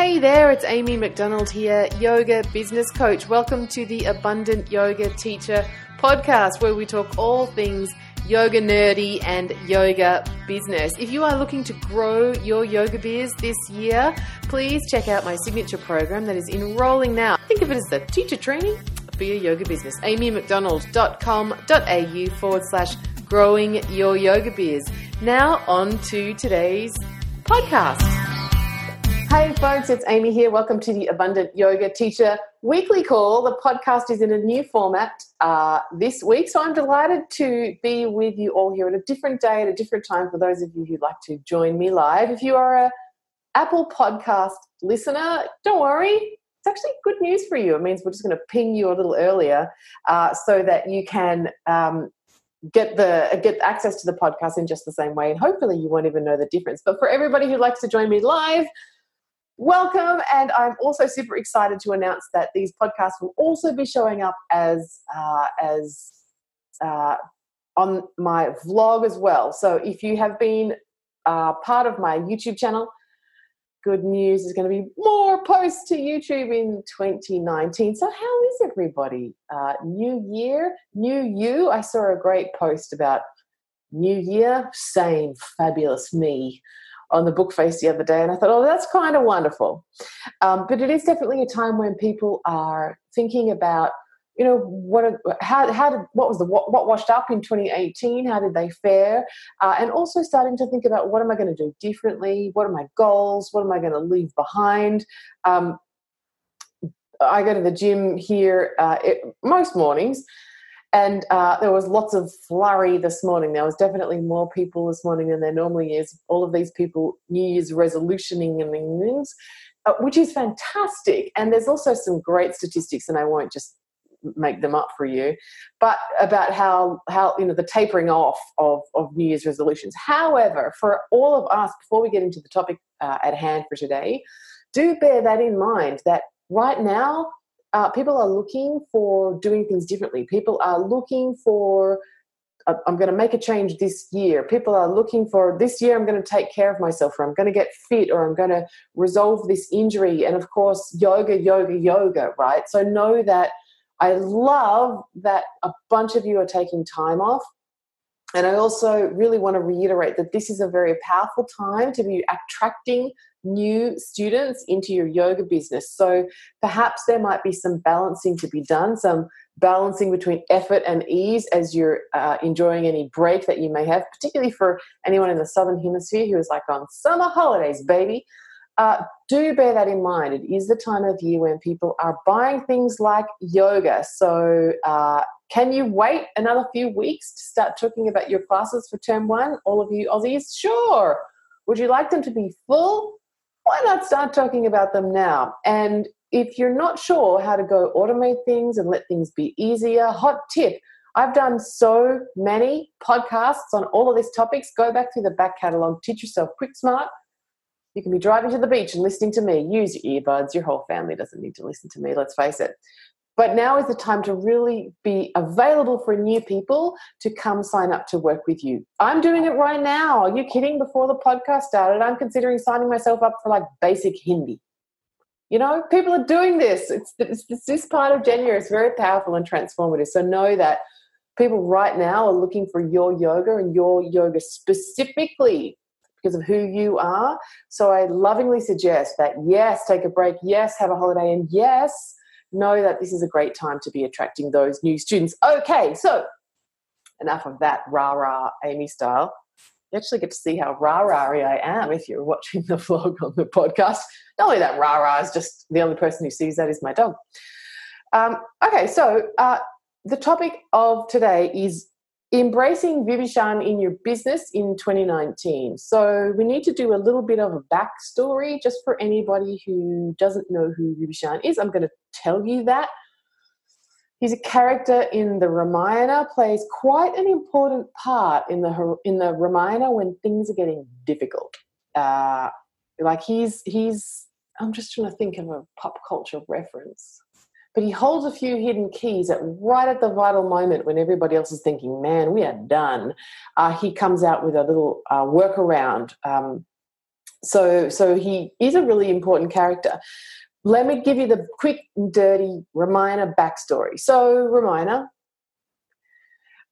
Hey there, it's Amy McDonald here, yoga business coach. Welcome to the Abundant Yoga Teacher podcast where we talk all things yoga nerdy and yoga business. If you are looking to grow your yoga biz this year, please check out my signature program that is enrolling now. Think of it as the teacher training for your yoga business. amymcdonald.com.au forward slash growing your yoga biz. Now on to today's podcast. Hey folks, it's Amy here. Welcome to the Abundant Yoga Teacher Weekly Call. The podcast is in a new format uh, this week, so I'm delighted to be with you all here at a different day, at a different time for those of you who'd like to join me live. If you are a Apple Podcast listener, don't worry. It's actually good news for you. It means we're just going to ping you a little earlier uh, so that you can um, get the get access to the podcast in just the same way, and hopefully you won't even know the difference. But for everybody who likes to join me live, welcome. And I'm also super excited to announce that these podcasts will also be showing up as uh, as uh, on my vlog as well. So if you have been uh, part of my YouTube channel, good news is going to be more posts to YouTube in 2019. So how is everybody? Uh, new year, new you. I saw a great post about new year. Same fabulous me on the book face the other day, and I thought, oh, that's kind of wonderful. Um, but it is definitely a time when people are thinking about, you know, what how how did what was the what, what washed up in 2018? How did they fare? Uh, and also starting to think about what am I going to do differently? What are my goals? What am I going to leave behind? Um, I go to the gym here uh, it, most mornings, and uh, there was lots of flurry this morning. There was definitely more people this morning than there normally is. All of these people, New Year's resolutioning and things, uh, which is fantastic. And there's also some great statistics, and I won't just make them up for you, but about how how you know the tapering off of of New Year's resolutions. However, for all of us, before we get into the topic uh, at hand for today, do bear that in mind that right now uh, people are looking for doing things differently. People are looking for, uh, I'm going to make a change this year. People are looking for, this year I'm going to take care of myself, or I'm going to get fit, or I'm going to resolve this injury. And of course, yoga, yoga, yoga, right? So know that I love that a bunch of you are taking time off. And I also really want to reiterate that this is a very powerful time to be attracting new students into your yoga business. So perhaps there might be some balancing to be done, some balancing between effort and ease as you're uh, enjoying any break that you may have, particularly for anyone in the Southern Hemisphere who is like on summer holidays, baby. Uh, do bear that in mind. It is the time of year when people are buying things like yoga. So, uh, can you wait another few weeks to start talking about your classes for term one? All of you Aussies? Sure. Would you like them to be full? Why not start talking about them now? And if you're not sure how to go automate things and let things be easier, hot tip. I've done so many podcasts on all of these topics. Go back through the back catalogue, teach yourself quick smart. You can be driving to the beach and listening to me. Use your earbuds. Your whole family doesn't need to listen to me, let's face it. But now is the time to really be available for new people to come sign up to work with you. I'm doing it right now. Are you kidding? Before the podcast started, I'm considering signing myself up for like basic Hindi. You know, people are doing this. It's, it's, it's this part of January is very powerful and transformative. So know that people right now are looking for your yoga and your yoga specifically because of who you are. So I lovingly suggest that yes, take a break, yes, have a holiday, and yes, know that this is a great time to be attracting those new students. Okay, so enough of that rah rah Amy style. You actually get to see how rah rah I am if you're watching the vlog on the podcast. Not only that rah rah is just the only person who sees that is my dog. Um, okay, so uh, the topic of today is embracing Vibhishan in your business in 2019. So we need to do a little bit of a backstory just for anybody who doesn't know who Vibhishan is. I'm going to tell you that. He's a character in the Ramayana, plays quite an important part in the in the Ramayana when things are getting difficult. Uh, like he's he's I'm just trying to think of a pop culture reference but he holds a few hidden keys at right at the vital moment when everybody else is thinking, man, we are done. Uh, he comes out with a little uh, workaround. Um, so so he is a really important character. Let me give you the quick, and dirty Ramayana backstory. So Ramayana,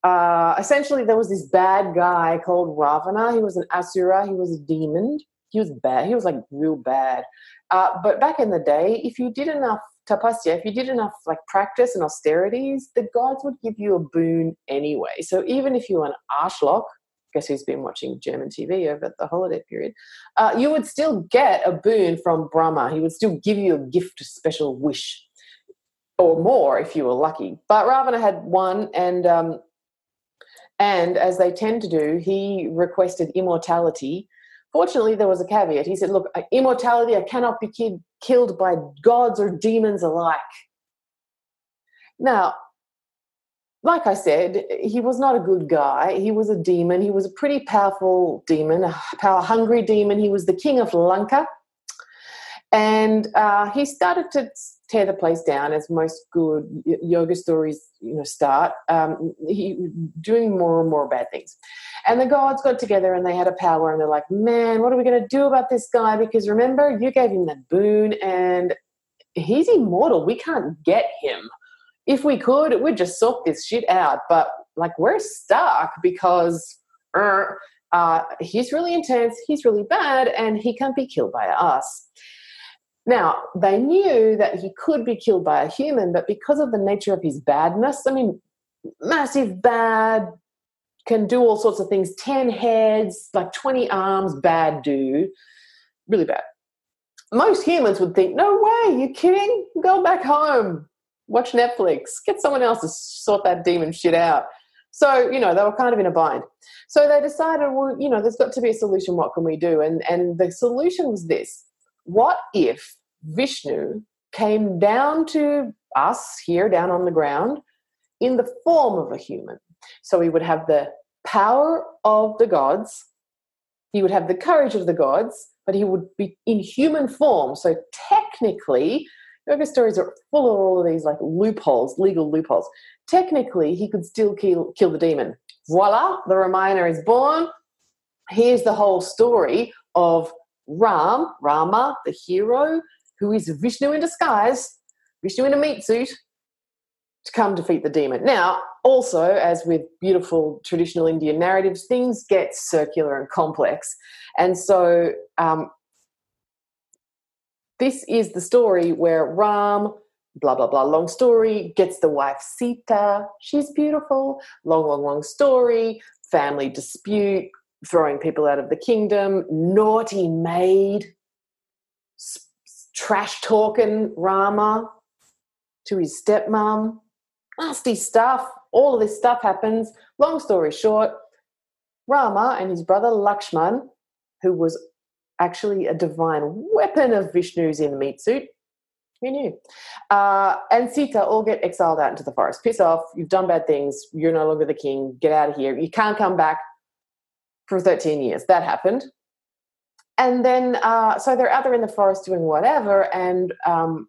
uh, essentially, there was this bad guy called Ravana. He was an asura. He was a demon. He was bad. He was like real bad. Uh, but back in the day, if you did enough tapasya, if you did enough like practice and austerities, the gods would give you a boon anyway. So even if you were an arschloch, guess who's been watching German TV over the holiday period, uh, you would still get a boon from Brahma. He would still give you a gift, a special wish, or more if you were lucky. But Ravana had one, and um, and as they tend to do, he requested immortality. Fortunately, there was a caveat. He said, Look, immortality, I cannot be ki- killed by gods or demons alike. Now, like I said, he was not a good guy. He was a demon. He was a pretty powerful demon, a power hungry demon. He was the king of Lanka. And uh, he started to tear the place down as most good yoga stories you know start. Um, he doing more and more bad things. And the gods got together and they had a power and they're like man what are we going to do about this guy? Because remember you gave him that boon and he's immortal. We can't get him. If we could we'd just sort this shit out. But like we're stuck because uh, uh, he's really intense he's really bad and he can't be killed by us now, they knew that he could be killed by a human, but because of the nature of his badness, I mean, massive bad, can do all sorts of things 10 heads, like 20 arms, bad dude, really bad. Most humans would think, no way, you kidding? Go back home, watch Netflix, get someone else to sort that demon shit out. So, you know, they were kind of in a bind. So they decided, well, you know, there's got to be a solution. What can we do? And, and the solution was this what if Vishnu came down to us here, down on the ground, in the form of a human? So he would have the power of the gods, he would have the courage of the gods, but he would be in human form. So technically, yoga stories are full of all of these like loopholes, legal loopholes. Technically, he could still kill, kill the demon. Voila, the Ramayana is born. Here's the whole story of Ram, Rama, the hero, who is Vishnu in disguise, Vishnu in a meat suit, to come defeat the demon. Now, also, as with beautiful traditional Indian narratives, things get circular and complex. And so, um, this is the story where Ram, blah, blah, blah, long story, gets the wife Sita. She's beautiful. Long, long, long story. Family dispute, throwing people out of the kingdom. Naughty maid trash talking Rama to his stepmom. Nasty stuff. All of this stuff happens. Long story short, Rama and his brother Lakshman, who was actually a divine weapon of Vishnu's in the meat suit, who knew? Uh, and Sita all get exiled out into the forest. Piss off. You've done bad things. You're no longer the king. Get out of here. You can't come back for 13 years. That happened and then uh, so they're out there in the forest doing whatever and um,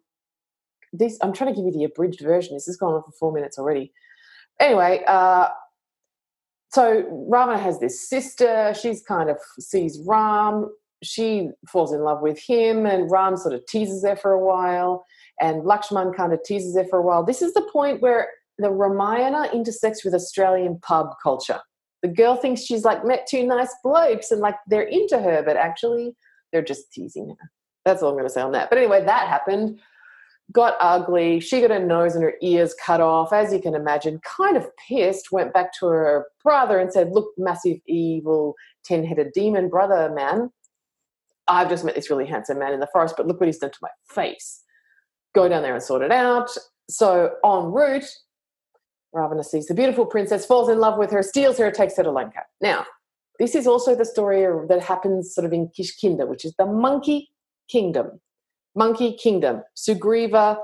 this i'm trying to give you the abridged version this has gone on for four minutes already. Anyway uh, so Ravana has this sister she's kind of sees ram she falls in love with him and ram sort of teases her for a while and lakshman kind of teases her for a while. This is the point where the ramayana intersects with australian pub culture the girl thinks she's like met two nice blokes and like they're into her, but actually they're just teasing her. That's all I'm going to say on that. But anyway, that happened. Got ugly. She got her nose and her ears cut off, as you can imagine. Kind of pissed. Went back to her brother and said, "Look, massive evil ten-headed demon brother man. I've just met this really handsome man in the forest, but look what he's done to my face. Go down there and sort it out." So en route, Ravana sees the beautiful princess, falls in love with her, steals her, takes her to Lanka. Now, this is also the story that happens sort of in Kishkinda, which is the monkey kingdom. Monkey kingdom. Sugriva,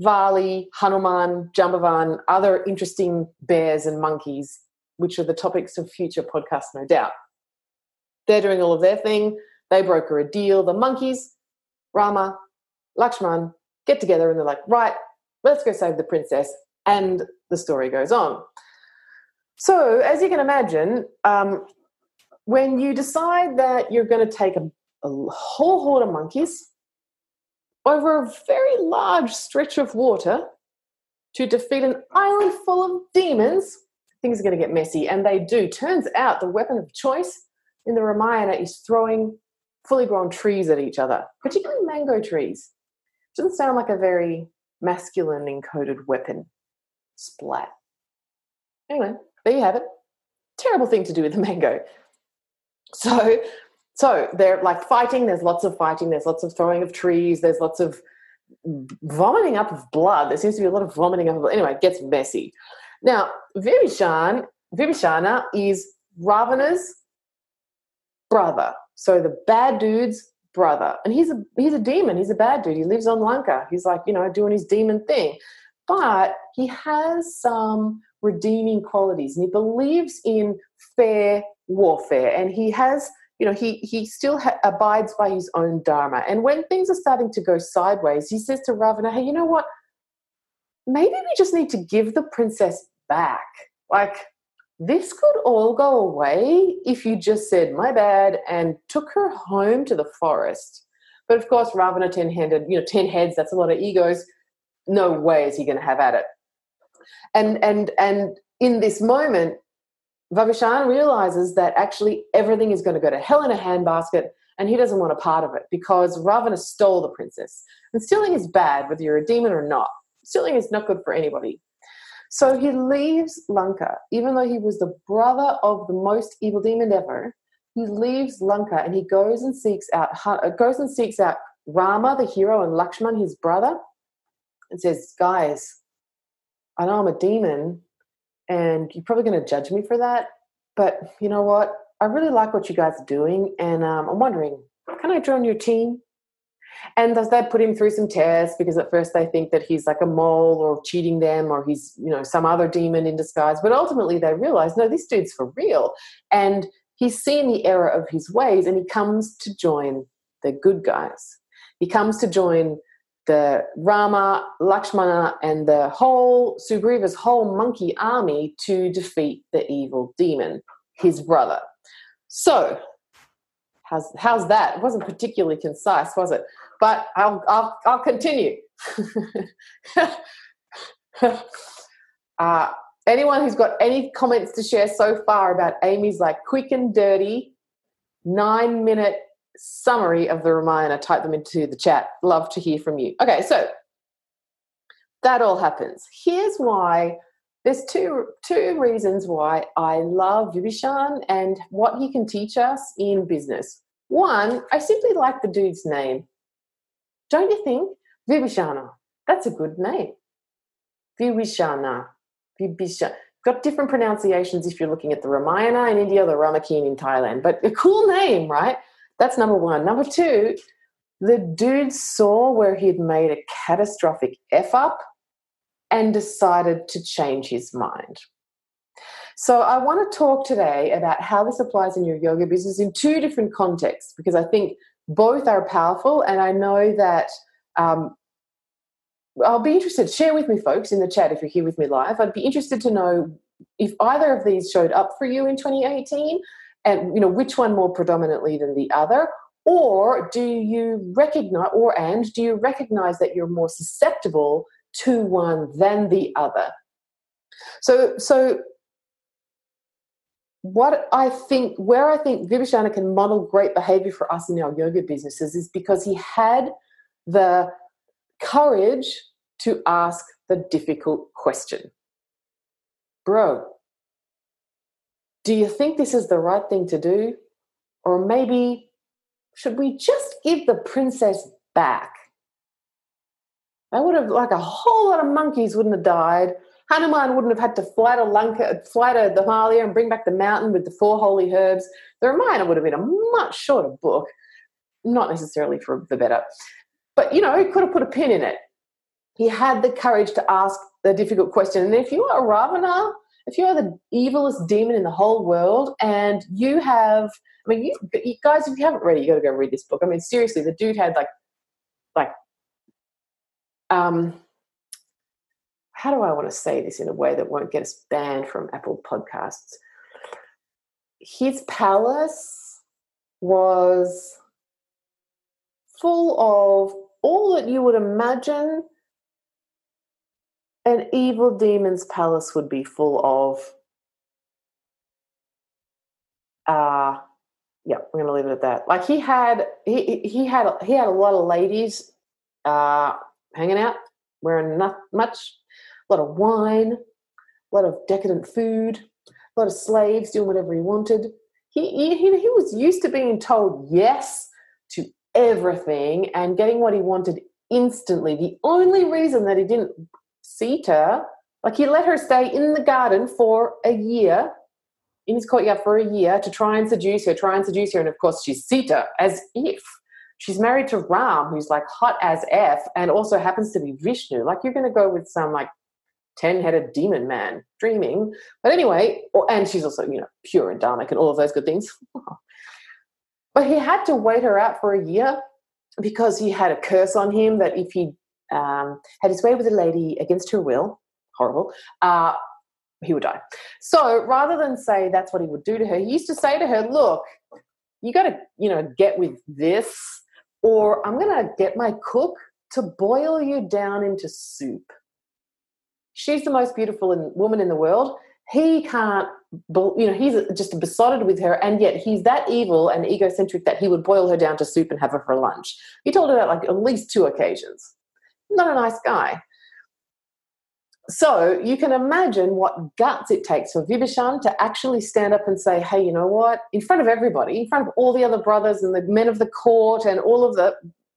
Vali, Hanuman, Jambavan, other interesting bears and monkeys, which are the topics of future podcasts, no doubt. They're doing all of their thing. They broker a deal. The monkeys, Rama, Lakshman, get together and they're like, right, let's go save the princess and the story goes on. So, as you can imagine, um, when you decide that you're going to take a a whole horde of monkeys over a very large stretch of water to defeat an island full of demons, things are going to get messy. And they do. Turns out the weapon of choice in the Ramayana is throwing fully grown trees at each other, particularly mango trees. Doesn't sound like a very masculine encoded weapon. Splat. Anyway, there you have it. Terrible thing to do with the mango. So, so they're like fighting. There's lots of fighting. There's lots of throwing of trees. There's lots of vomiting up of blood. There seems to be a lot of vomiting up of blood. Anyway, it gets messy. Now, Vibhishan, Vibhishana is Ravana's brother. So the bad dude's brother. And he's a he's a demon. He's a bad dude. He lives on Lanka. He's like, you know, doing his demon thing. But he has some redeeming qualities and he believes in fair warfare and he has you know he he still ha- abides by his own dharma. And when things are starting to go sideways he says to ravana hey you know what? Maybe we just need to give the princess back. Like this could all go away if you just said my bad and took her home to the forest. But of course ravana ten-handed you know ten heads that's a lot of egos no way is he going to have at it and and and in this moment Vibhishan realizes that actually everything is going to go to hell in a handbasket and he doesn't want a part of it because Ravana stole the princess. And stealing is bad, whether you're a demon or not. Stealing is not good for anybody. So he leaves Lanka, even though he was the brother of the most evil demon ever. He leaves Lanka and he goes and seeks out uh, goes and seeks out Rama, the hero, and Lakshman, his brother, and says, "Guys, I know I'm a demon, and you're probably going to judge me for that. But you know what? I really like what you guys are doing, and um, I'm wondering, can I join your team? And does that put him through some tests? Because at first they think that he's like a mole or cheating them, or he's you know some other demon in disguise. But ultimately they realize, no, this dude's for real, and he's seen the error of his ways, and he comes to join the good guys. He comes to join the Rama, Lakshmana, and the whole Sugriva's whole monkey army to defeat the evil demon, his brother. So, how's how's that? It wasn't particularly concise, was it? But I'll I'll, I'll continue. uh, anyone who's got any comments to share so far about Amy's like quick and dirty nine minute summary of the Ramayana, type them into the chat. Love to hear from you. Okay, so that all happens. Here's why there's two two reasons why I love Vibhishan and what he can teach us in business. One, I simply like the dude's name. Don't you think? Vibhishana. That's a good name. Vibhishana. Vibhishana. Got different pronunciations if you're looking at the Ramayana in India, the Ramakien in Thailand, but a cool name, right? That's number one. Number two, the dude saw where he'd made a catastrophic F up and decided to change his mind. So, I want to talk today about how this applies in your yoga business in two different contexts because I think both are powerful, and I know that um, I'll be interested. Share with me, folks, in the chat if you're here with me live. I'd be interested to know if either of these showed up for you in 2018 and you know which one more predominantly than the other or do you recognize or and do you recognize that you're more susceptible to one than the other so so what I think, where I think Vibhishana can model great behavior for us in our yoga businesses is because he had the courage to ask the difficult question. Bro, do you think this is the right thing to do? Or maybe should we just give the princess back? They would have, like a whole lot of monkeys wouldn't have died. Hanuman wouldn't have had to fly to Lanka, fly to the Himalaya and bring back the mountain with the four holy herbs. The Ramayana would have been a much shorter book, not necessarily for the better. But, you know, he could have put a pin in it. He had the courage to ask the difficult question. And if you are a Ravana, if you're the evilest demon in the whole world and you have i mean you, you guys if you haven't read it you got to go read this book. I mean seriously the dude had like like um how do i want to say this in a way that won't get us banned from apple podcasts? His palace was full of all that you would imagine an evil demon's palace would be full of. Uh, yeah, we're gonna leave it at that. Like he had, he he had he had a lot of ladies uh, hanging out, wearing not much, a lot of wine, a lot of decadent food, a lot of slaves doing whatever he wanted. He he he was used to being told yes to everything and getting what he wanted instantly. The only reason that he didn't Sita, like he let her stay in the garden for a year, in his courtyard for a year to try and seduce her, try and seduce her. And of course, she's Sita, as if. She's married to Ram, who's like hot as F, and also happens to be Vishnu. Like you're going to go with some like 10 headed demon man dreaming. But anyway, and she's also, you know, pure and dharmic and all of those good things. but he had to wait her out for a year because he had a curse on him that if he um, had his way with a lady against her will, horrible, uh, he would die. So rather than say that's what he would do to her, he used to say to her, Look, you got to, you know, get with this, or I'm going to get my cook to boil you down into soup. She's the most beautiful woman in the world. He can't, you know, he's just besotted with her, and yet he's that evil and egocentric that he would boil her down to soup and have her for lunch. He told her that like at least two occasions not a nice guy. So you can imagine what guts it takes for Vibhishan to actually stand up and say, hey, you know what? In front of everybody, in front of all the other brothers and the men of the court and all of the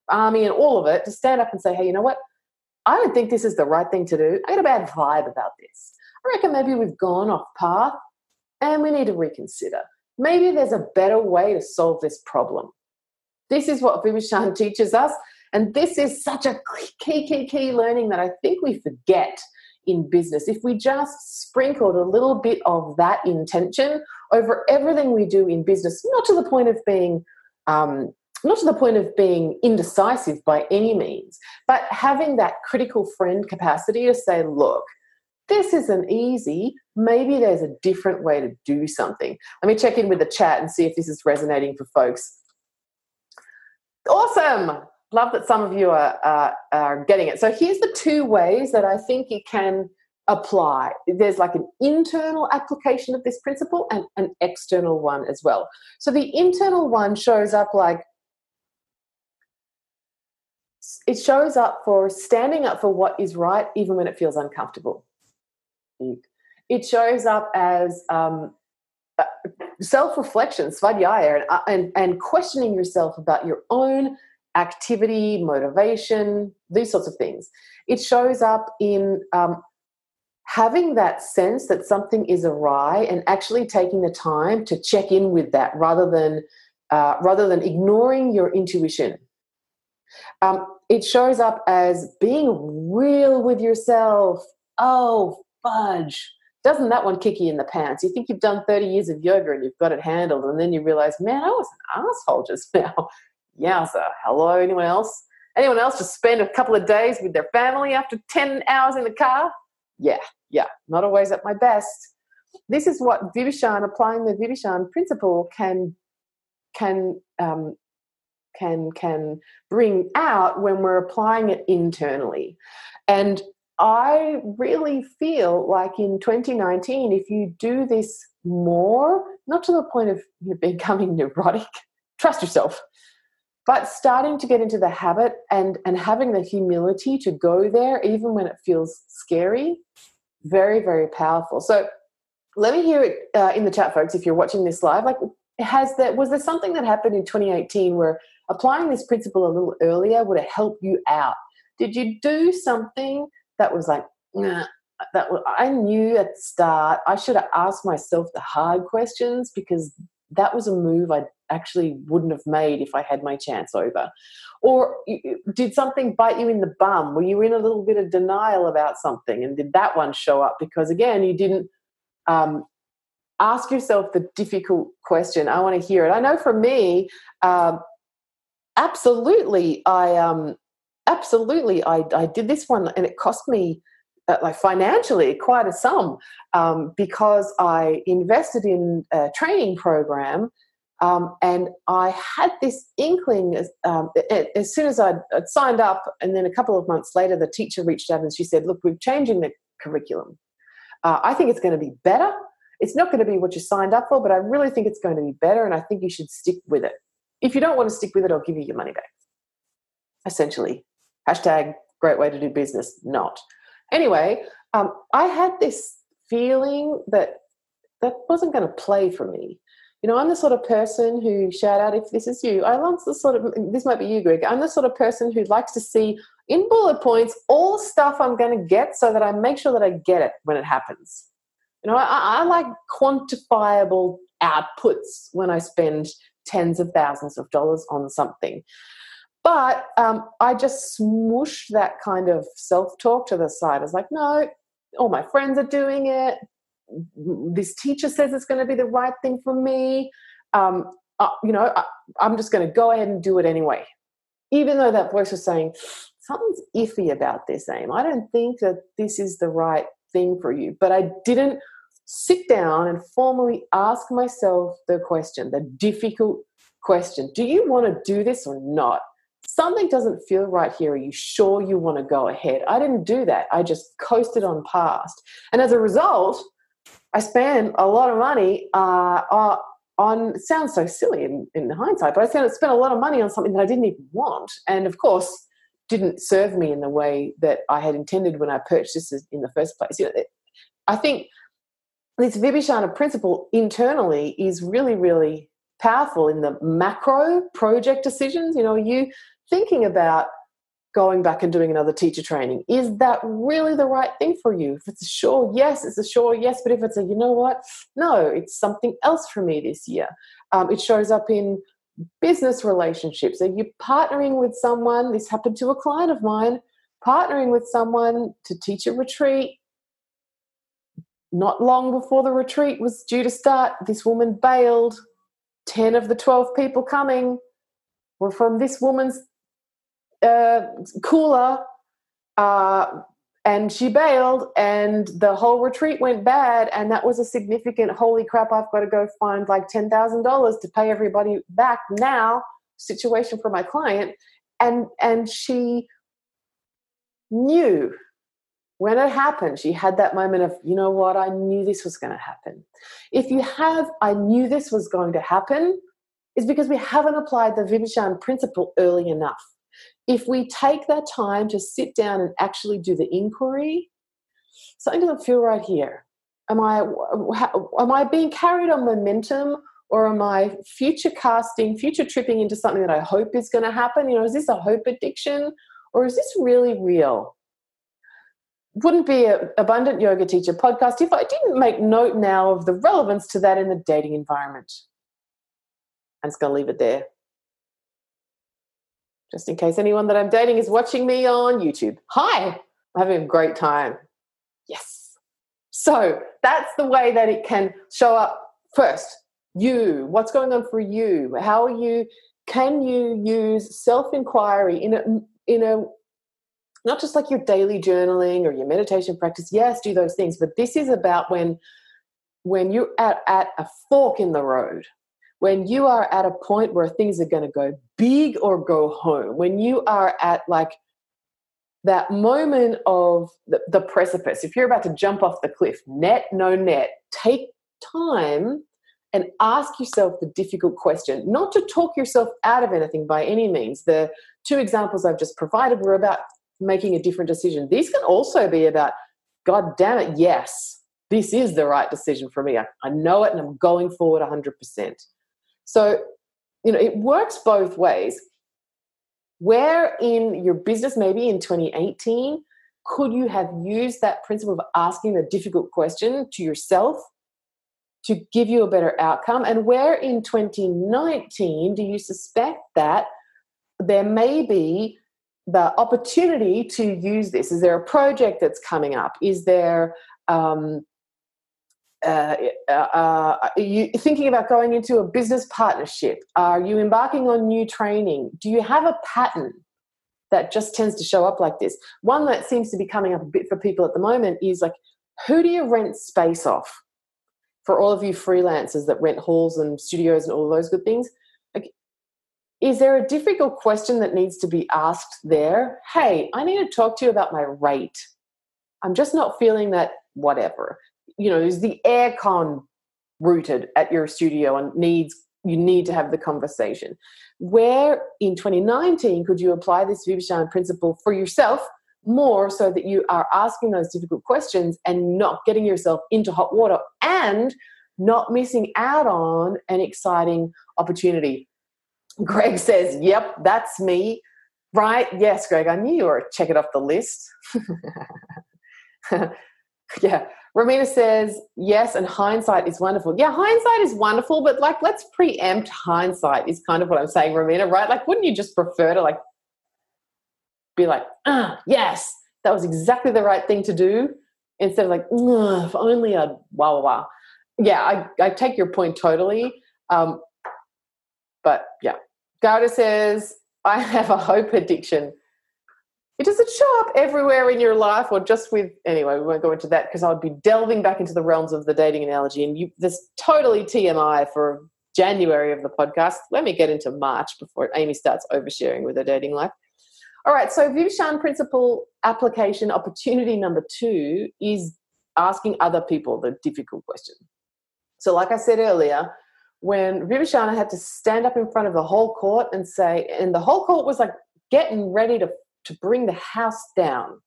army and all of it, to stand up and say, hey, you know what? I don't think this is the right thing to do. I got a bad vibe about this. I reckon maybe we've gone off path and we need to reconsider. Maybe there's a better way to solve this problem. This is what Vibhishan teaches us. And this is such a key, key, key learning that I think we forget in business. If we just sprinkled a little bit of that intention over everything we do in business, not to the point of being um, not to the point of being indecisive by any means, but having that critical friend capacity to say, look, this isn't easy. Maybe there's a different way to do something. Let me check in with the chat and see if this is resonating for folks. Awesome love that some of you are, uh, are getting it. So here's the two ways that I think you can apply. There's like an internal application of this principle and an external one as well. So the internal one shows up like it shows up for standing up for what is right even when it feels uncomfortable. It shows up as um, uh, self-reflection, svadhyaya, and, uh, and, and questioning yourself about your own activity, motivation, these sorts of things. It shows up in um, having that sense that something is awry and actually taking the time to check in with that rather than uh, rather than ignoring your intuition. Um, it shows up as being real with yourself. Oh, fudge. Doesn't that one kick you in the pants? You think you've done 30 years of yoga and you've got it handled, and then you realize, man, I was an asshole just now. Yowza. Hello, anyone else? Anyone else just spend a couple of days with their family after 10 hours in the car? Yeah, yeah, not always at my best. This is what Vibhishan, applying the Vibhishan principle, can can um, can can bring out when we're applying it internally. And I really feel like in 2019, if you do this more, not to the point of becoming neurotic, trust yourself but starting to get into the habit and and having the humility to go there even when it feels scary very very powerful. So let me hear it uh, in the chat folks if you're watching this live. Like has that was there something that happened in 2018 where applying this principle a little earlier would have helped you out? Did you do something that was like nah, that i knew at the start i should have asked myself the hard questions because that was a move I actually wouldn't have made if I had my chance over? Or did something bite you in the bum? Were you in a little bit of denial about something? And did that one show up? Because again, you didn't um, ask yourself the difficult question. I want to hear it. I know for me, um, absolutely, I um, absolutely I, I did this one, and it cost me uh, like financially quite a sum um, because I invested in a training program Um, and I had this inkling as, um, as soon as I'd, I'd, signed up, and then a couple of months later, the teacher reached out and she said, Look, we're changing the curriculum. Uh, I think it's going to be better. It's not going to be what you signed up for, but I really think it's going to be better, and I think you should stick with it. If you don't want to stick with it, I'll give you your money back. Essentially, hashtag great way to do business, not. Anyway, um, I had this feeling that that wasn't going to play for me. You know, I'm the sort of person who shout out if this is you. I love the sort of this might be you, Greg. I'm the sort of person who likes to see in bullet points all stuff I'm going to get so that I make sure that I get it when it happens. You know, I, I like quantifiable outputs when I spend tens of thousands of dollars on something. But um, I just smush that kind of self talk to the side. I was like, no, all my friends are doing it this teacher says it's going to be the right thing for me. Um, uh, you know, I, I'm just going to go ahead and do it anyway. Even though that voice was saying, something's iffy about this, aim. I don't think that this is the right thing for you. But I didn't sit down and formally ask myself the question, the difficult question Do you want to do this or not? Something doesn't feel right here. Are you sure you want to go ahead? I didn't do that. I just coasted on past. And as a result, I spent a lot of money uh, on. Sounds so silly in, in hindsight, but I spent, spent a lot of money on something that I didn't even want, and of course, didn't serve me in the way that I had intended when I purchased it in the first place. You know, I think this Vibhishana principle internally is really, really powerful in the macro project decisions. You know, you thinking about going back and doing another teacher training. Is that really the right thing for you? If it's a sure yes, it's a sure yes. But if it's a you know what, no, it's something else for me this year. Um, it shows up in business relationships. Are you partnering with someone? This happened to a client of mine. Partnering with someone to teach a retreat. Not long before the retreat was due to start, this woman bailed. 10 of the 12 people coming were from this woman's uh, cooler uh, and she bailed and the whole retreat went bad and that was a significant holy crap i've got to go find like $10000 to pay everybody back now situation for my client. And and she knew when it happened she had that moment of you know what? I knew this was going to happen. If you have i knew this was going to happen is because we haven't applied the vibhishan principle early enough if we take that time to sit down and actually do the inquiry, something doesn't feel right here. Am I am I being carried on momentum, or am I future casting, future tripping into something that I hope is going to happen? You know, is this a hope addiction, or is this really real? Wouldn't be an abundant yoga teacher podcast if I didn't make note now of the relevance to that in the dating environment. I'm just going to leave it there just in case anyone that I'm dating is watching me on YouTube. Hi, I'm having a great time. Yes. So that's the way that it can show up first. You, what's going on for you? How are you? Can you use self inquiry in a, in a, not just like your daily journaling or your meditation practice? Yes, do those things, but this is about when, when you're at, at a fork in the road when you are at a point where things are going to go big or go home, when you are at like that moment of the, the, precipice, if you're about to jump off the cliff, net, no net, take time and ask yourself the difficult question, not to talk yourself out of anything by any means. The two examples I've just provided were about making a different decision. These can also be about, God damn it, yes, this is the right decision for me. I, I know it and I'm going forward 100%. So, you know, it works both ways. Where in your business, maybe in 2018, could you have used that principle of asking the difficult question to yourself to give you a better outcome? And where in 2019 do you suspect that there may be the opportunity to use this? Is there a project that's coming up? Is there um, uh, uh, uh, are you thinking about going into a business partnership? Are you embarking on new training? Do you have a pattern that just tends to show up like this? One that seems to be coming up a bit for people at the moment is like, who do you rent space off? for all of you freelancers that rent halls and studios and all those good things, like, is there a difficult question that needs to be asked there? Hey, I need to talk to you about my rate. I'm just not feeling that whatever. You know, is the aircon rooted at your studio and needs you need to have the conversation. Where in 2019 could you apply this Vibhishan principle for yourself more so that you are asking those difficult questions and not getting yourself into hot water and not missing out on an exciting opportunity. Greg says, Yep, that's me. Right? Yes, Greg, I knew you were. Check it off the list. yeah. Romina says, yes, and hindsight is wonderful. Yeah, hindsight is wonderful, but like, let's preempt hindsight, is kind of what I'm saying, Romina, right? Like, wouldn't you just prefer to like be like, ah, yes, that was exactly the right thing to do instead of like, if only I'd wah wah wah. Yeah, I, I take your point totally. Um, but yeah, Garda says, I have a hope addiction. It doesn't show up everywhere in your life or just with, anyway, we won't go into that because I would be delving back into the realms of the dating analogy. And you, this totally TMI for January of the podcast. Let me get into March before Amy starts oversharing with her dating life. All right, so Vibhishan principle application opportunity number two is asking other people the difficult question. So, like I said earlier, when Vibhishana had to stand up in front of the whole court and say, and the whole court was like getting ready to, to bring the house down,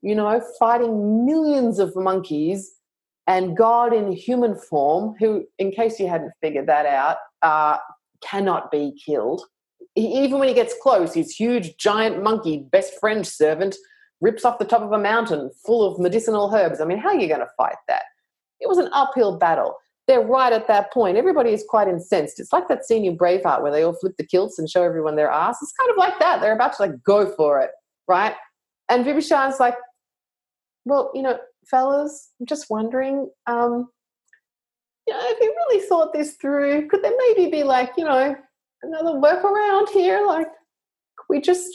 you know, fighting millions of monkeys and God in human form, who, in case you hadn't figured that out, uh, cannot be killed even when he gets close, his huge giant monkey best friend servant rips off the top of a mountain full of medicinal herbs. I mean, how are you going to fight that? It was an uphill battle. They're right at that point. Everybody is quite incensed. It's like that scene in Braveheart where they all flip the kilts and show everyone their ass. It's kind of like that. They're about to like go for it, right? And Vibhishan's like, well, you know, fellas, I'm just wondering, um, you know, if you really thought this through, could there maybe be like, you know, another workaround here? Like, we just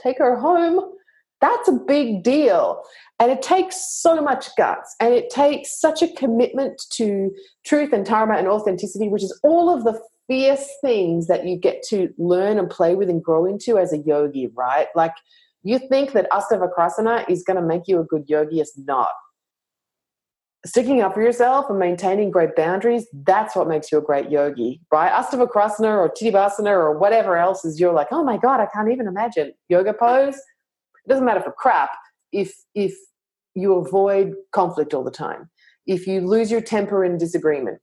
take her home? That's a big deal. And it takes so much guts and it takes such a commitment to truth and dharma and authenticity, which is all of the fierce things that you get to learn and play with and grow into as a yogi, right? Like, you think that Astavakrasana is going to make you a good yogi, it's not sticking up for yourself and maintaining great boundaries, that's what makes you a great yogi, right? Astavakrasana or Chittavasana or whatever else is you're like, oh my God, I can't even imagine. Yoga pose, it doesn't matter for crap if if you avoid conflict all the time, if you lose your temper in disagreement,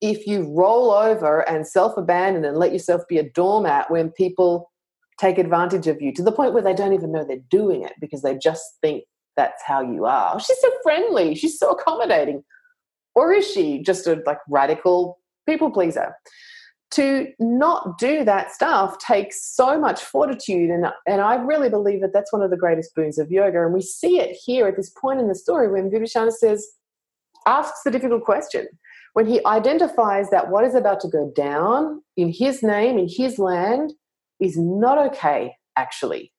if you roll over and self-abandon and let yourself be a doormat when people take advantage of you to the point where they don't even know they're doing it because they just think that's how you are. She's so friendly. She's so accommodating. Or is she just a like radical people pleaser? To not do that stuff takes so much fortitude, and and I really believe that that's one of the greatest boons of yoga. And we see it here at this point in the story when Vibhishana says, asks the difficult question. When he identifies that what is about to go down in his name, in his land, is not okay, actually.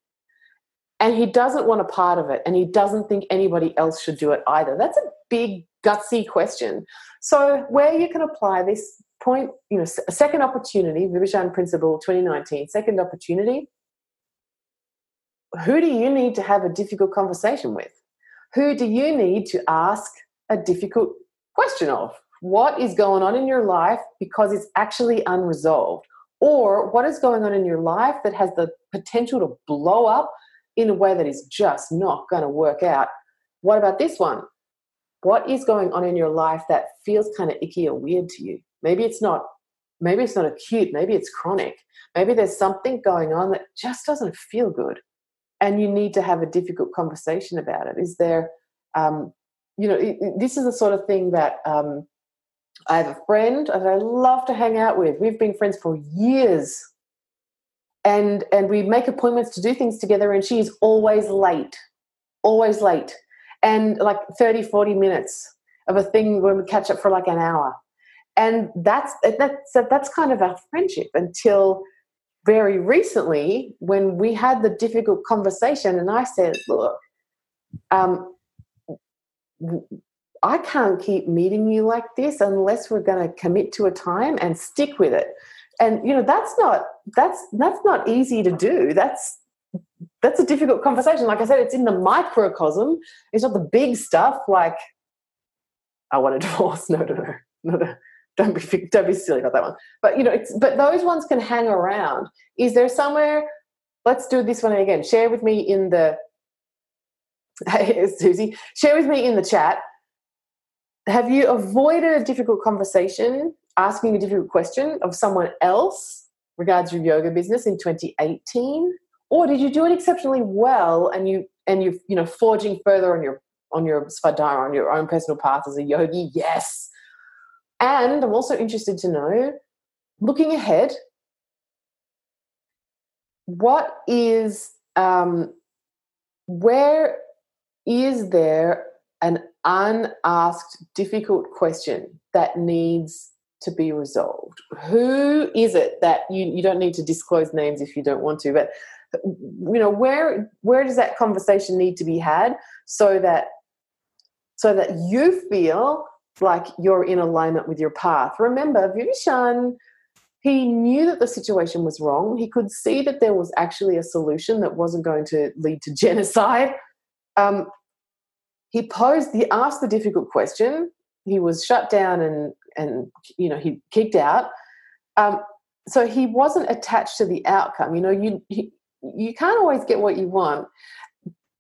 And he doesn't want a part of it. And he doesn't think anybody else should do it either. That's a big gutsy question. So where you can apply this point you know a second opportunity Vibhishan principle 2019 second opportunity who do you need to have a difficult conversation with who do you need to ask a difficult question of what is going on in your life because it's actually unresolved or what is going on in your life that has the potential to blow up in a way that is just not going to work out. What about this one? What is going on in your life that feels kind of icky or weird to you? Maybe it's not maybe it's not acute, maybe it's chronic. Maybe there's something going on that just doesn't feel good. And you need to have a difficult conversation about it. Is there um, you know, it, it, this is the sort of thing that um, I have a friend that I love to hang out with. We've been friends for years and and we make appointments to do things together and she's always late always late and like 30 40 minutes of a thing when we catch up for like an hour and that's that's that's kind of our friendship until very recently when we had the difficult conversation and i said look um, I can't keep meeting you like this unless we're going to commit to a time and stick with it. And you know that's not that's that's not easy to do. That's that's a difficult conversation. Like I said, it's in the microcosm. It's not the big stuff like I want a divorce. No, no, no, no, no. Don't be don't be silly about that one. But you know, it's but those ones can hang around. Is there somewhere? Let's do this one again. Share with me in the. Hey, Susie, share with me in the chat have you avoided a difficult conversation, asking a difficult question of someone else regards your yoga business in 2018? Or did you do it exceptionally well and you and you you know forging further on your on your svadhyaya, on your own personal path as a yogi? Yes. And I'm also interested to know, looking ahead, what is um, where is there an unasked difficult question that needs to be resolved? Who is it that you, you don't need to disclose names if you don't want to but you know where where does that conversation need to be had so that so that you feel like you're in alignment with your path. Remember vibhishan he knew that the situation was wrong. He could see that there was actually a solution that wasn't going to lead to genocide. Um, he posed he asked the difficult question. He was shut down and and you know he kicked out. Um, so he wasn't attached to the outcome. You know you you can't always get what you want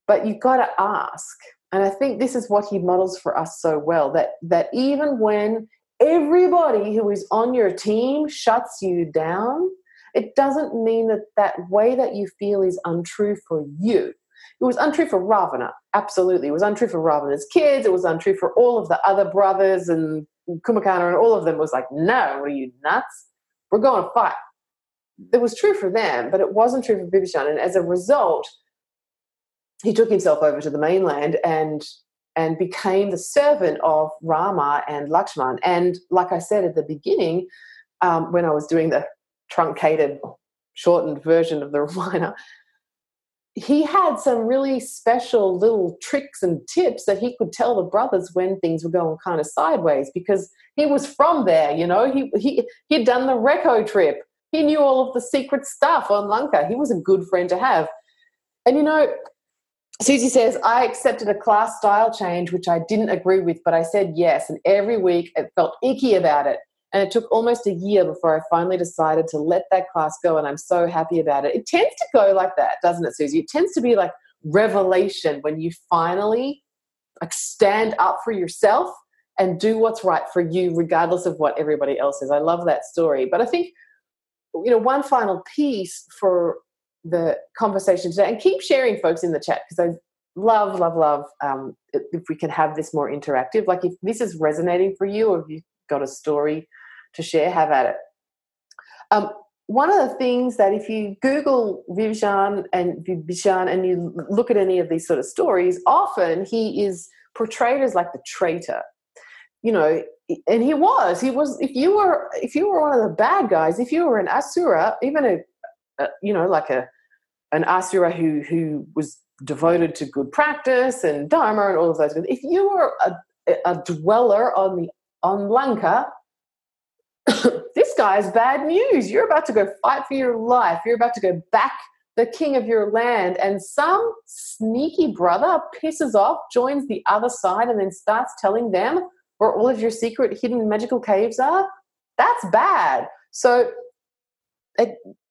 but you've got to ask and i think this is what he models for us so well that that even when everybody who is on your team shuts you down it doesn't mean that that way that you feel is untrue for you it was untrue for Ravana, absolutely. It was untrue for Ravana's kids. It was untrue for all of the other brothers and Kumbhakarna and all of them. Was like, no, are you nuts? We're going to fight. It was true for them, but it wasn't true for Vibhishan. And as a result, he took himself over to the mainland and and became the servant of Rama and Lakshman. And like I said at the beginning, um, when I was doing the truncated, shortened version of the Ramayana, he had some really special little tricks and tips that he could tell the brothers when things were going kind of sideways because he was from there, you know. He he he'd done the Reco trip. He knew all of the secret stuff on Lanka. He was a good friend to have. And you know, Susie says, I accepted a class style change which I didn't agree with, but I said yes. And every week it felt icky about it. And it took almost a year before I finally decided to let that class go, and I'm so happy about it. It tends to go like that, doesn't it, Susie? It tends to be like revelation when you finally like stand up for yourself and do what's right for you, regardless of what everybody else is. I love that story. But I think, you know, one final piece for the conversation today, and keep sharing, folks, in the chat because I love, love, love um, if we can have this more interactive. Like if this is resonating for you, or if you've got a story to share, have at it. Um, one of the things that if you Google Vibhishan and Vibhishan and you look at any of these sort of stories, often he is portrayed as like the traitor. You know, and he was. He was. If you were, if you were one of the bad guys, if you were an asura, even a, a you know, like a an asura who who was devoted to good practice and dharma and all of those. things. If you were a, a dweller on the on Lanka, this guy's bad news. You're about to go fight for your life. You're about to go back the king of your land. And some sneaky brother pisses off, joins the other side, and then starts telling them where all of your secret hidden magical caves are. That's bad. So,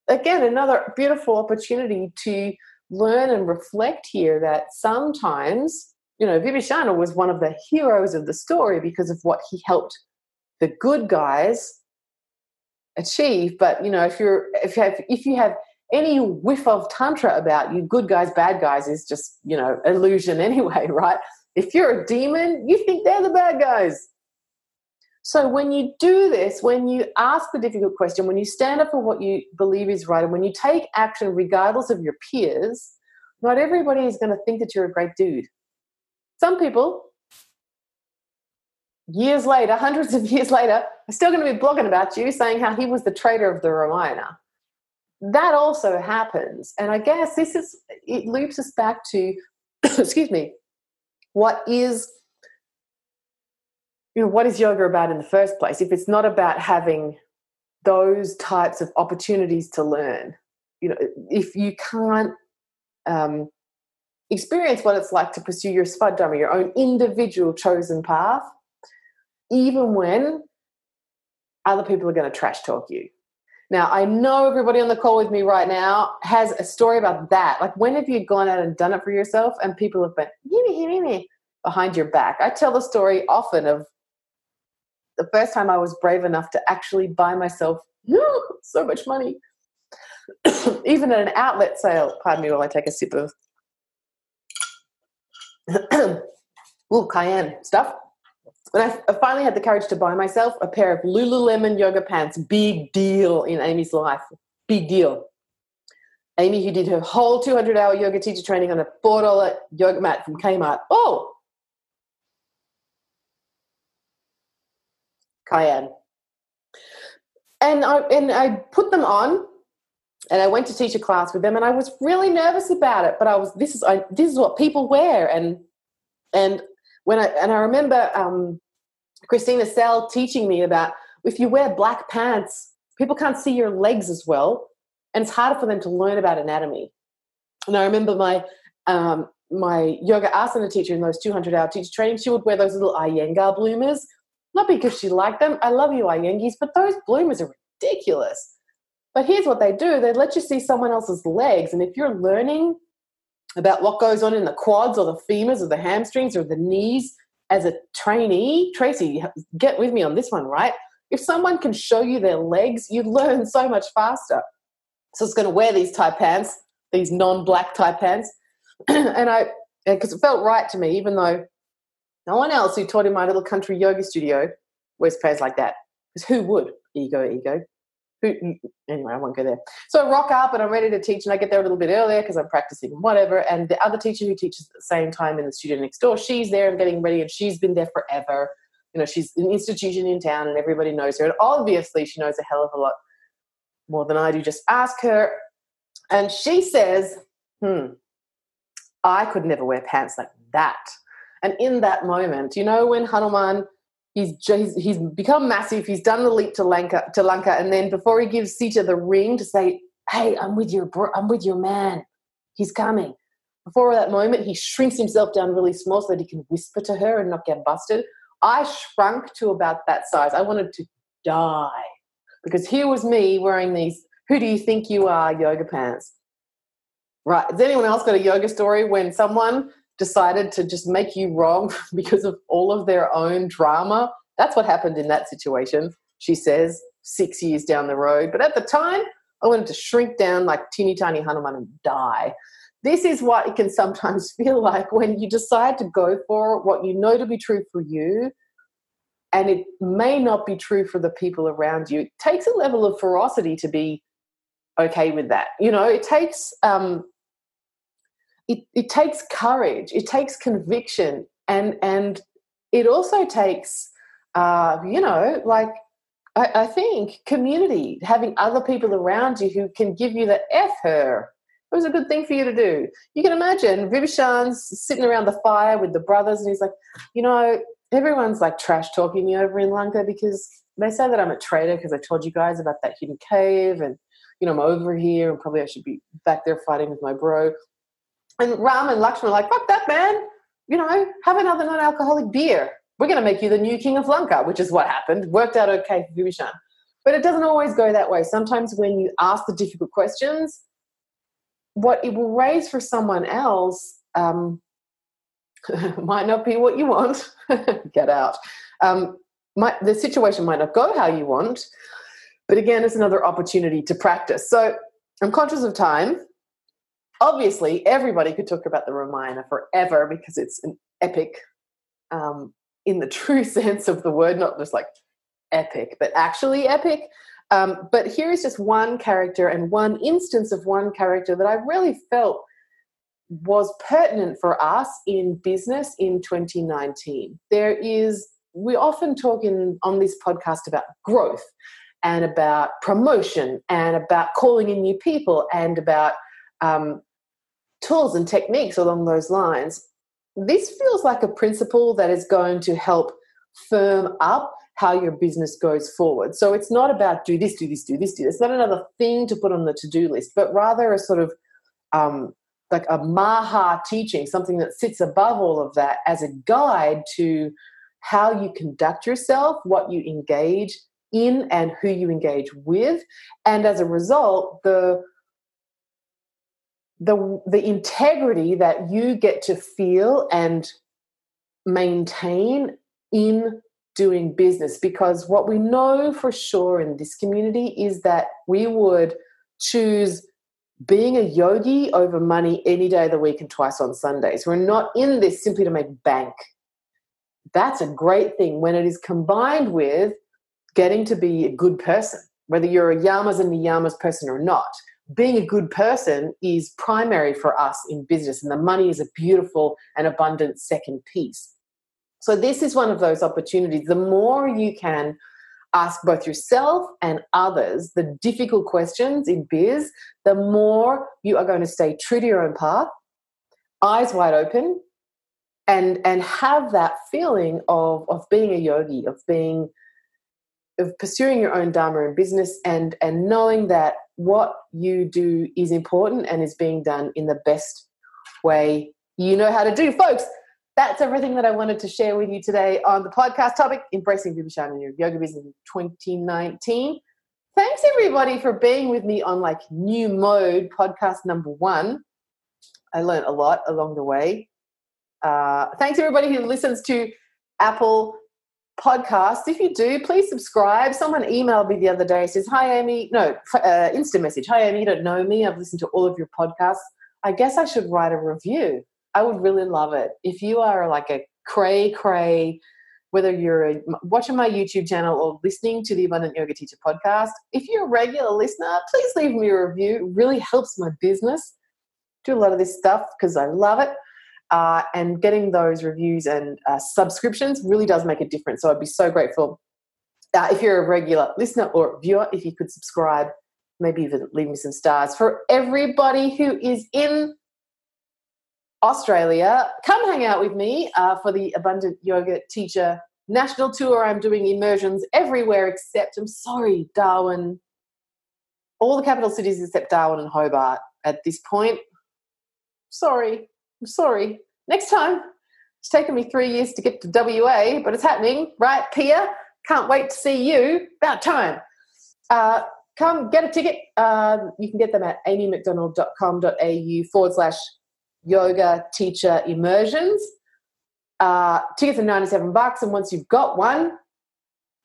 again, another beautiful opportunity to learn and reflect here that sometimes, you know, Vibhishana was one of the heroes of the story because of what he helped the good guys achieve. But you know, if you're if you have if you have any whiff of tantra about you, good guys, bad guys is just you know illusion anyway, right? If you're a demon, you think they're the bad guys. So when you do this, when you ask the difficult question, when you stand up for what you believe is right, and when you take action regardless of your peers, not everybody is going to think that you're a great dude. Some people years later, hundreds of years later, are still going to be blogging about you saying how he was the traitor of the Ramayana. That also happens. And I guess this is, it loops us back to, excuse me, what is you know, what is yoga about in the first place? If it's not about having those types of opportunities to learn, you know, if you can't um, experience what it's like to pursue your svadharma, your own individual chosen path, even when other people are going to trash talk you. Now, I know everybody on the call with me right now has a story about that. Like, when have you gone out and done it for yourself and people have been behind your back? I tell the story often of the first time I was brave enough to actually buy myself so much money, even at an outlet sale. Pardon me while I take a sip of Ooh, cayenne stuff. And I, finally had the courage to buy myself a pair of Lululemon yoga pants. Big deal in Amy's life. Big deal. Amy, who did her whole 200 hour yoga teacher training on a $4 yoga mat from Kmart. Oh! Cayenne. And I, and I put them on and I went to teach a class with them and I was really nervous about it. But I was, this is, I, this is what people wear. And, and when I, and I remember um, Christina Sell teaching me about if you wear black pants, people can't see your legs as well, and it's harder for them to learn about anatomy. And I remember my um, my yoga asana teacher in those 200 hour teacher training, she would wear those little Iyengar bloomers, not because she liked them. I love you, Iyengis, but those bloomers are ridiculous. But here's what they do they let you see someone else's legs. And if you're learning about what goes on in the quads or the femurs or the hamstrings or the knees, as a trainee, Tracy, get with me on this one, right? If someone can show you their legs, you learn so much faster. So it's going to wear these tie pants, these non-black tie pants, and I, because it felt right to me, even though no one else who taught in my little country yoga studio wears pants like that. Because who would? Ego, ego Who, anyway, I won't go there. So I rock up and I'm ready to teach, and I get there a little bit earlier because I'm practicing whatever. And the other teacher who teaches at the same time in the studio next door, she's there and getting ready, and she's been there forever. You know, she's an institution in town, and everybody knows her. And obviously, she knows a hell of a lot more than I do. Just ask her. And she says, "Hmm, I could never wear pants like that." And in that moment, you know, when Hanuman he's, he's become massive. He's done the leap to Lanka to Lanka, and then before he gives Sita the ring to say, "Hey, I'm with your bro- I'm with your man. He's coming." Before that moment, he shrinks himself down really small so that he can whisper to her and not get busted. I shrunk to about that size. I wanted to die because here was me wearing these "Who do you think you are?" yoga pants. Right? Has anyone else got a yoga story when someone decided to just make you wrong because of all of their own drama. That's what happened in that situation, she says, six years down the road. But at the time, I wanted to shrink down like teeny tiny Hanuman and die. This is what it can sometimes feel like when you decide to go for what you know to be true for you, and it may not be true for the people around you. It takes a level of ferocity to be okay with that. You know, it takes um, it, it takes courage, it takes conviction, and and it also takes, uh, you know, like I, I, think community, having other people around you who can give you the F her. It was a good thing for you to do. You can imagine Vibhishan's sitting around the fire with the brothers, and he's like, you know, everyone's like trash talking me over in Lanka because they say that I'm a traitor because I told you guys about that hidden cave and you know I'm over here and probably I should be back there fighting with my bro. And Ram and Lakshman are like, fuck that, man. You know, have another non alcoholic beer. We're going to make you the new king of Lanka, which is what happened. Worked out okay for Vibhishan. But it doesn't always go that way. Sometimes when you ask the difficult questions, what it will raise for someone else um, might not be what you want. Get out. Um, might, the situation might not go how you want, but again, it's another opportunity to practice. So I'm conscious of time obviously everybody could talk about the Ramayana forever because it's an epic um, in the true sense of the word, not just like epic, but actually epic. Um, but here is just one character and one instance of one character that I really felt was pertinent for us in business in 2019. There is, we often talk in, on this podcast about growth and about promotion and about calling in new people and about um, tools and techniques along those lines. This feels like a principle that is going to help firm up how your business goes forward. So it's not about do this, do this, do this, do this. It's not another thing to put on the to do list, but rather a sort of um, like a maha teaching, something that sits above all of that as a guide to how you conduct yourself, what you engage in, and who you engage with. And as a result, the the the integrity that you get to feel and maintain in doing business because what we know for sure in this community is that we would choose being a yogi over money any day of the week and twice on Sundays. We're not in this simply to make bank. That's a great thing when it is combined with getting to be a good person, whether you're a yamas and niyamas person or not. Being a good person is primary for us in business, and the money is a beautiful and abundant second piece. So, this is one of those opportunities. The more you can ask both yourself and others the difficult questions in biz, the more you are going to stay true to your own path, eyes wide open, and and have that feeling of of being a yogi, of being of pursuing your own dharma in business and and knowing that what you do is important and is being done in the best way you know how to do folks that's everything that I wanted to share with you today on the podcast topic, Embracing Vibhishan in Your Yoga Business in 2019. Thanks everybody for being with me on like new mode podcast number one. I learned a lot along the way. Uh, thanks everybody who listens to Apple Podcasts. If you do, please subscribe. Someone emailed me the other day says, "Hi Amy." No, uh, instant message. Hi Amy. You don't know me. I've listened to all of your podcasts. I guess I should write a review. I would really love it. If you are like a cray cray, whether you're watching my YouTube channel or listening to the Abundant Yoga Teacher podcast, if you're a regular listener, please leave me a review. It really helps my business. Do a lot of this stuff because I love it. Uh, and getting those reviews and uh, subscriptions really does make a difference. So I'd be so grateful uh, if you're a regular listener or viewer, if you could subscribe, maybe even leave me some stars. For everybody who is in Australia, come hang out with me uh, for the Abundant Yoga Teacher National Tour. I'm doing immersions everywhere except, I'm sorry, Darwin, all the capital cities except Darwin and Hobart at this point. Sorry, I'm sorry. Next time. It's taken me three years to get to WA, but it's happening, right, Pia? Can't wait to see you. About time. Uh, come get a ticket. Uh, you can get them at amymcdonald.com.au forward slash yoga teacher immersions. Uh, tickets are 97 bucks, and once you've got one,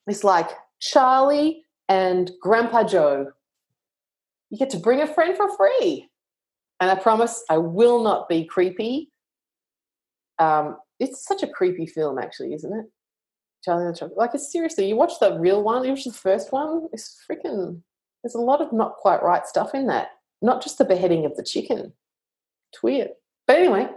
it's like Charlie and Grandpa Joe. You get to bring a friend for free. And I promise I will not be creepy. Um, it's such a creepy film, actually, isn't it? Charlie and the Chocolate. Like, seriously, you watch the real one, you watch the first one, it's freaking, there's a lot of not quite right stuff in that. Not just the beheading of the chicken. It's weird. But anyway,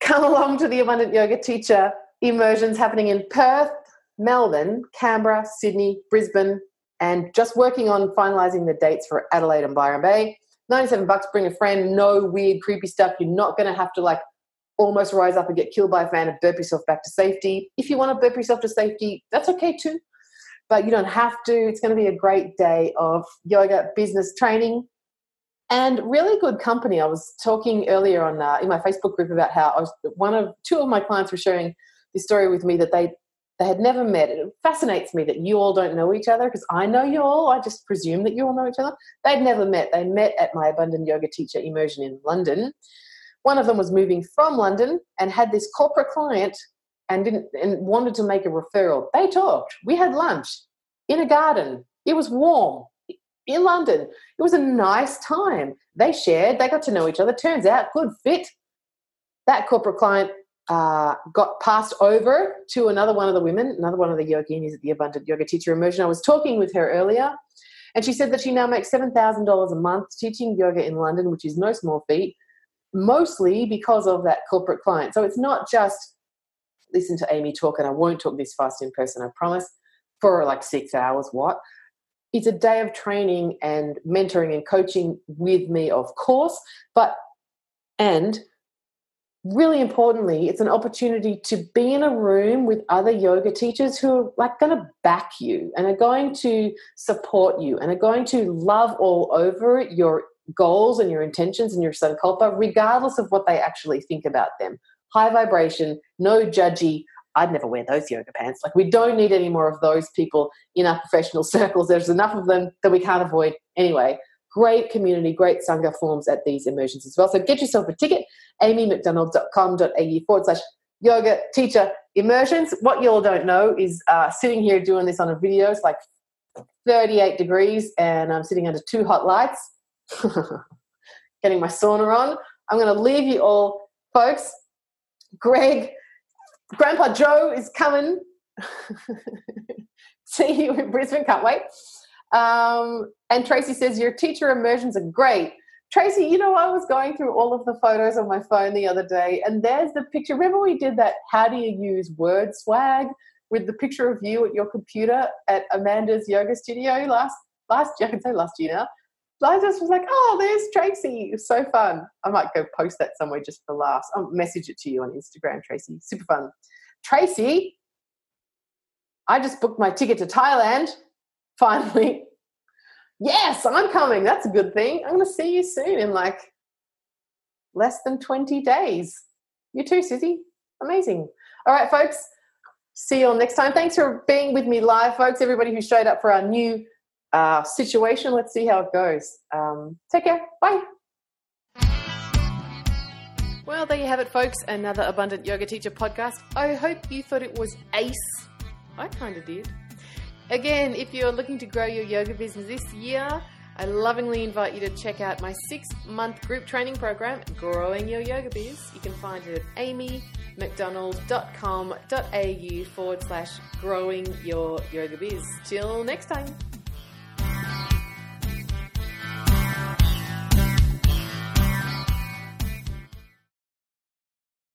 come along to the Abundant Yoga Teacher immersions happening in Perth, Melbourne, Canberra, Sydney, Brisbane, and just working on finalizing the dates for Adelaide and Byron Bay. 97 bucks, bring a friend, no weird, creepy stuff. You're not going to have to like almost rise up and get killed by a fan and burp yourself back to safety. If you want to burp yourself to safety, that's okay too. But you don't have to. It's going to be a great day of yoga business training and really good company. I was talking earlier on uh, in my Facebook group about how was one of two of my clients were sharing this story with me that they they had never met. It fascinates me that you all don't know each other because I know you all. I just presume that you all know each other. They'd never met. They met at my Abundant Yoga Teacher immersion in London. One of them was moving from London and had this corporate client and didn't and wanted to make a referral. They talked. We had lunch in a garden. It was warm in London. It was a nice time. They shared, they got to know each other. Turns out, good fit. That corporate client uh, got passed over to another one of the women, another one of the yoginis at the Abundant Yoga Teacher Immersion. I was talking with her earlier, and she said that she now makes $7,000 a month teaching yoga in London, which is no small feat, mostly because of that corporate client. So it's not just listen to Amy talk, and I won't talk this fast in person, I promise, for like six hours, what? it's a day of training and mentoring and coaching with me, of course, but and really importantly, it's an opportunity to be in a room with other yoga teachers who are like going to back you and are going to support you and are going to love all over your goals and your intentions and your sankalpa, regardless of what they actually think about them. High vibration, no judgy. I'd never wear those yoga pants. Like, we don't need any more of those people in our professional circles. There's enough of them that we can't avoid anyway great community, great Sangha forms at these immersions as well. So get yourself a ticket, amymcdonald.com.au forward slash yoga teacher immersions. What you all don't know is uh, sitting here doing this on a video, it's like 38 degrees and I'm sitting under two hot lights, getting my sauna on. I'm going to leave you all, folks. Greg, Grandpa Joe is coming. See you in Brisbane, can't wait. Um, and Tracy says, Your teacher immersions are great. Tracy, you know, I was going through all of the photos on my phone the other day, and there's the picture. Remember, we did that How do you use word swag with the picture of you at your computer at Amanda's yoga studio last, last year. I can say last year now. I just was like, oh, there's Tracy. It was so fun. I might go post that somewhere just for laughs. I'll message it to you on Instagram, Tracy. Super fun. Tracy, I just booked my ticket to Thailand finally, yes, I'm coming. That's a good thing. I'm going to see you soon in like less than 20 days. You too, Susie. Amazing. All right, folks. See you all next time. Thanks for being with me live, folks. Everybody who showed up for our new uh, situation. Let's see how it goes. Um, take care. Bye. Well, there you have it, folks. Another Abundant Yoga Teacher podcast. I hope you thought it was ace. I kind of did. Again, if you're looking to grow your yoga business this year, I lovingly invite you to check out my six month group training program, Growing Your Yoga Biz. You can find it at amymcdonald.com.au forward slash growing your yoga biz. Till next time.